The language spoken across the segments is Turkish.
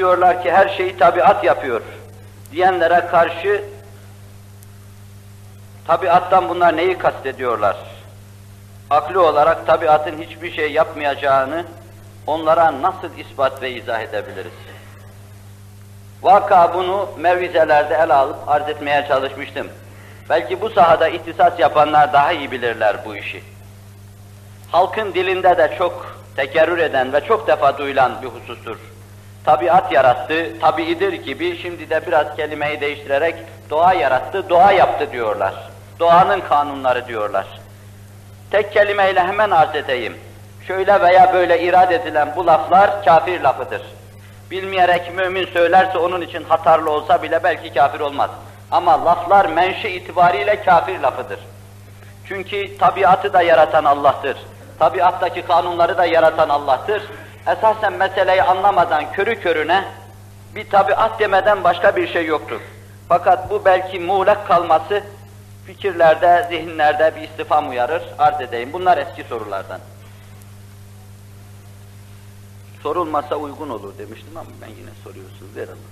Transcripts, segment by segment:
diyorlar ki her şeyi tabiat yapıyor diyenlere karşı tabiattan bunlar neyi kastediyorlar? Akli olarak tabiatın hiçbir şey yapmayacağını onlara nasıl ispat ve izah edebiliriz? Vaka bunu mevvizelerde ele alıp arz etmeye çalışmıştım. Belki bu sahada ihtisas yapanlar daha iyi bilirler bu işi. Halkın dilinde de çok tekerrür eden ve çok defa duyulan bir husustur. Tabiat yarattı, tabiidir gibi şimdi de biraz kelimeyi değiştirerek doğa yarattı, doğa yaptı diyorlar. Doğanın kanunları diyorlar. Tek kelimeyle hemen arz edeyim. Şöyle veya böyle irade edilen bu laflar kafir lafıdır. Bilmeyerek mümin söylerse onun için hatarlı olsa bile belki kafir olmaz. Ama laflar menşe itibariyle kafir lafıdır. Çünkü tabiatı da yaratan Allah'tır. Tabiattaki kanunları da yaratan Allah'tır. Esasen meseleyi anlamadan körü körüne bir tabiat demeden başka bir şey yoktur. Fakat bu belki muğlak kalması fikirlerde, zihinlerde bir istifam uyarır, arz edeyim. Bunlar eski sorulardan. Sorulmasa uygun olur demiştim ama ben yine soruyorsunuz, ver Allah.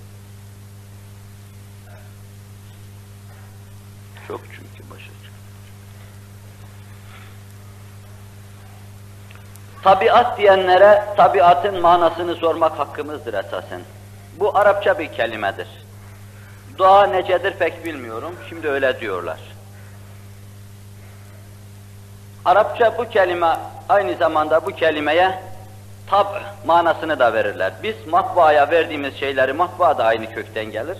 Çok çünkü başa çık. Tabiat diyenlere tabiatın manasını sormak hakkımızdır esasen. Bu Arapça bir kelimedir. Doğa necedir pek bilmiyorum, şimdi öyle diyorlar. Arapça bu kelime aynı zamanda bu kelimeye tab manasını da verirler. Biz matbaaya verdiğimiz şeyleri matbaa da aynı kökten gelir.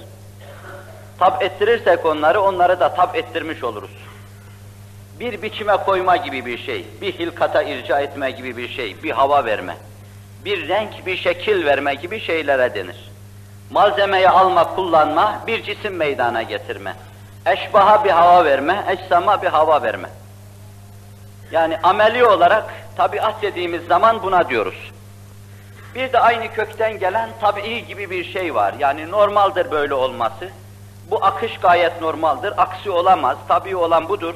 Tab ettirirsek onları, onları da tab ettirmiş oluruz. Bir biçime koyma gibi bir şey, bir hilkata irca etme gibi bir şey, bir hava verme, bir renk, bir şekil verme gibi şeylere denir. Malzemeyi alma, kullanma, bir cisim meydana getirme. Eşbaha bir hava verme, eşsama bir hava verme. Yani ameli olarak tabiat dediğimiz zaman buna diyoruz. Bir de aynı kökten gelen tabii gibi bir şey var. Yani normaldir böyle olması. Bu akış gayet normaldir. Aksi olamaz. Tabii olan budur.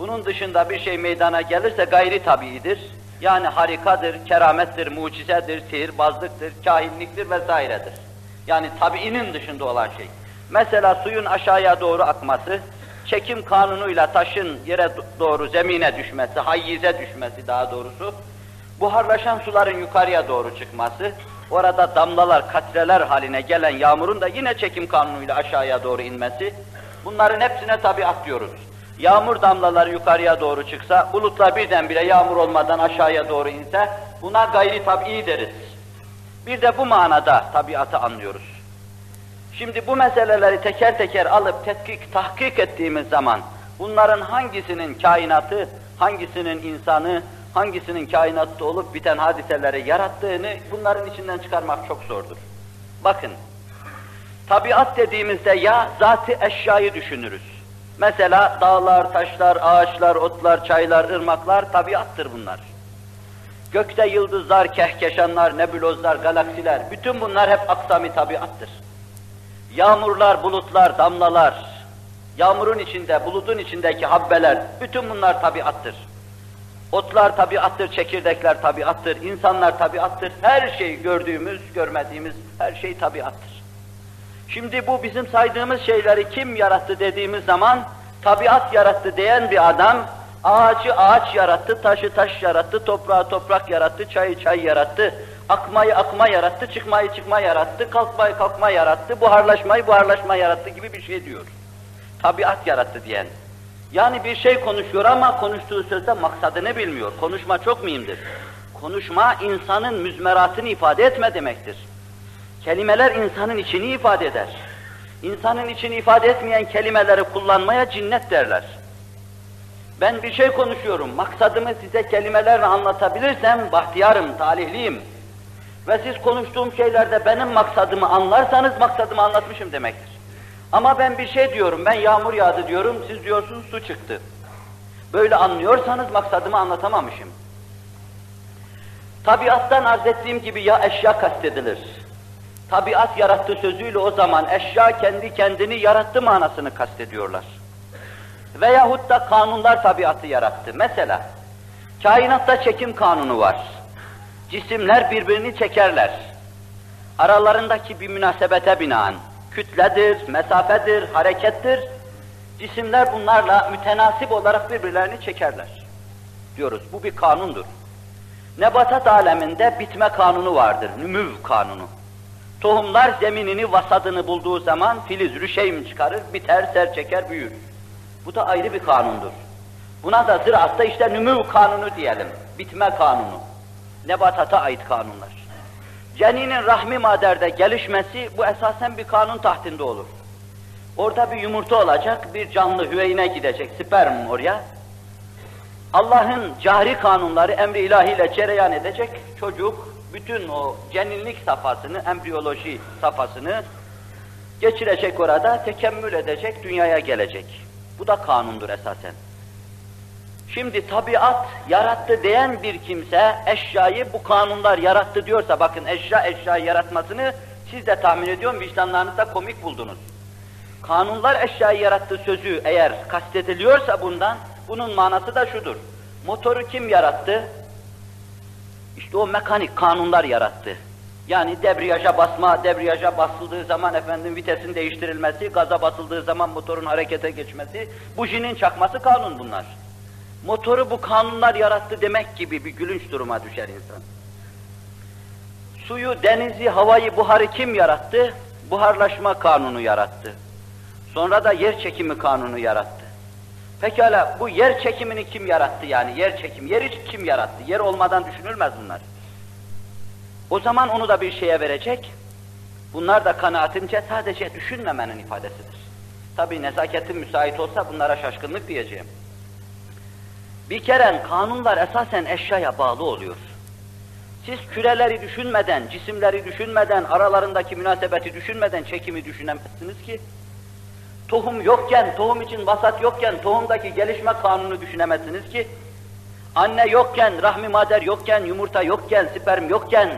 Bunun dışında bir şey meydana gelirse gayri tabiidir. Yani harikadır, keramettir, mucizedir, sihirbazlıktır, kahinliktir vesairedir. Yani tabiinin dışında olan şey. Mesela suyun aşağıya doğru akması, çekim kanunuyla taşın yere doğru zemine düşmesi, hayyize düşmesi daha doğrusu, buharlaşan suların yukarıya doğru çıkması, orada damlalar, katreler haline gelen yağmurun da yine çekim kanunuyla aşağıya doğru inmesi, bunların hepsine tabiat diyoruz. Yağmur damlaları yukarıya doğru çıksa, bulutlar birdenbire yağmur olmadan aşağıya doğru inse, buna gayri tabii deriz. Bir de bu manada tabiatı anlıyoruz. Şimdi bu meseleleri teker teker alıp tetkik, tahkik ettiğimiz zaman, bunların hangisinin kainatı, hangisinin insanı, hangisinin kainatta olup biten hadiseleri yarattığını bunların içinden çıkarmak çok zordur. Bakın, tabiat dediğimizde ya zatı eşyayı düşünürüz. Mesela dağlar, taşlar, ağaçlar, otlar, çaylar, ırmaklar tabiattır bunlar. Gökte yıldızlar, kehkeşanlar, nebulozlar, galaksiler, bütün bunlar hep aksami tabiattır. Yağmurlar, bulutlar, damlalar, yağmurun içinde, bulutun içindeki habbeler, bütün bunlar tabiattır. Otlar tabiattır, çekirdekler tabiattır, insanlar tabiattır, her şey gördüğümüz, görmediğimiz her şey tabiattır. Şimdi bu bizim saydığımız şeyleri kim yarattı dediğimiz zaman, tabiat yarattı diyen bir adam, ağacı ağaç yarattı, taşı taş yarattı, toprağı toprak yarattı, çayı çay yarattı, akmayı akma yarattı, çıkmayı çıkma yarattı, kalkmayı kalkma yarattı, buharlaşmayı buharlaşma yarattı gibi bir şey diyor. Tabiat yarattı diyen. Yani bir şey konuşuyor ama konuştuğu sözde maksadını bilmiyor. Konuşma çok mühimdir. Konuşma insanın müzmeratını ifade etme demektir. Kelimeler insanın içini ifade eder. İnsanın içini ifade etmeyen kelimeleri kullanmaya cinnet derler. Ben bir şey konuşuyorum, maksadımı size kelimelerle anlatabilirsem bahtiyarım, talihliyim. Ve siz konuştuğum şeylerde benim maksadımı anlarsanız maksadımı anlatmışım demektir. Ama ben bir şey diyorum, ben yağmur yağdı diyorum, siz diyorsunuz su çıktı. Böyle anlıyorsanız maksadımı anlatamamışım. Tabiattan arz ettiğim gibi ya eşya kastedilir. Tabiat yarattı sözüyle o zaman eşya kendi kendini yarattı manasını kastediyorlar. Veyahut da kanunlar tabiatı yarattı. Mesela, kainatta çekim kanunu var. Cisimler birbirini çekerler. aralarındaki bir münasebete binaen, kütledir, mesafedir, harekettir, cisimler bunlarla mütenasip olarak birbirlerini çekerler. Diyoruz, bu bir kanundur. Nebatat aleminde bitme kanunu vardır, nümüv kanunu. Tohumlar zeminini, vasadını bulduğu zaman filiz, rüşeym çıkarır, biter, ser çeker, büyür. Bu da ayrı bir kanundur. Buna da zıraatta işte nümüv kanunu diyelim, bitme kanunu. Nebatata ait kanunlar. Ceninin rahmi maderde gelişmesi bu esasen bir kanun tahtinde olur. Orada bir yumurta olacak, bir canlı hüveyine gidecek, sperm oraya. Allah'ın cahri kanunları emri ilahiyle cereyan edecek, çocuk bütün o ceninlik safhasını, embriyoloji safhasını geçirecek orada, tekemmül edecek, dünyaya gelecek. Bu da kanundur esasen. Şimdi tabiat yarattı diyen bir kimse eşyayı bu kanunlar yarattı diyorsa bakın eşya eşyayı yaratmasını siz de tahmin ediyorum vicdanlarınızda komik buldunuz. Kanunlar eşyayı yarattı sözü eğer kastediliyorsa bundan bunun manası da şudur. Motoru kim yarattı? İşte o mekanik kanunlar yarattı. Yani debriyaja basma, debriyaja basıldığı zaman efendim vitesin değiştirilmesi, gaza basıldığı zaman motorun harekete geçmesi, bujinin çakması kanun bunlar. Motoru bu kanunlar yarattı demek gibi bir gülünç duruma düşer insan. Suyu, denizi, havayı, buharı kim yarattı? Buharlaşma kanunu yarattı. Sonra da yer çekimi kanunu yarattı. Pekala bu yer çekimini kim yarattı yani? Yer çekim, yeri kim yarattı? Yer olmadan düşünülmez bunlar. O zaman onu da bir şeye verecek. Bunlar da kanaatimce sadece düşünmemenin ifadesidir. Tabi nezaketin müsait olsa bunlara şaşkınlık diyeceğim. Bir kere kanunlar esasen eşyaya bağlı oluyor. Siz küreleri düşünmeden, cisimleri düşünmeden, aralarındaki münasebeti düşünmeden çekimi düşünemezsiniz ki. Tohum yokken, tohum için vasat yokken, tohumdaki gelişme kanunu düşünemezsiniz ki. Anne yokken, rahmi mader yokken, yumurta yokken, sperm yokken,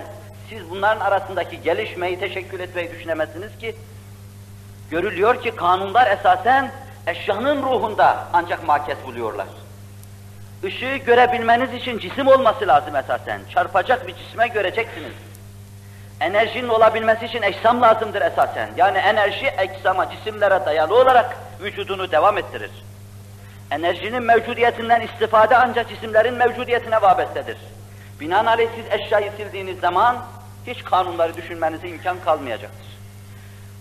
siz bunların arasındaki gelişmeyi, teşekkül etmeyi düşünemezsiniz ki. Görülüyor ki kanunlar esasen eşyanın ruhunda ancak makes buluyorlar. Işığı görebilmeniz için cisim olması lazım esasen. Çarpacak bir cisme göreceksiniz. Enerjinin olabilmesi için ecsam lazımdır esasen. Yani enerji eksama, cisimlere dayalı olarak vücudunu devam ettirir. Enerjinin mevcudiyetinden istifade ancak cisimlerin mevcudiyetine vabestedir. Binaenaleyh siz eşyayı sildiğiniz zaman hiç kanunları düşünmenize imkan kalmayacaktır.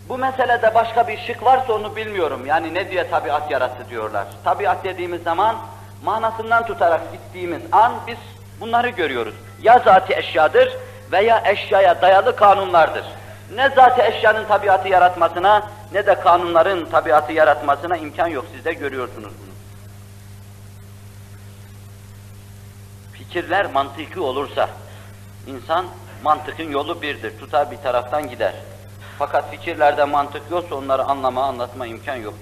Bu meselede başka bir şık varsa onu bilmiyorum. Yani ne diye tabiat yarattı diyorlar. Tabiat dediğimiz zaman manasından tutarak gittiğimiz an biz bunları görüyoruz. Ya zati eşyadır veya eşyaya dayalı kanunlardır. Ne zati eşyanın tabiatı yaratmasına ne de kanunların tabiatı yaratmasına imkan yok. Siz de görüyorsunuz bunu. Fikirler mantıki olursa insan mantıkın yolu birdir. Tutar bir taraftan gider. Fakat fikirlerde mantık yoksa onları anlama, anlatma imkan yok.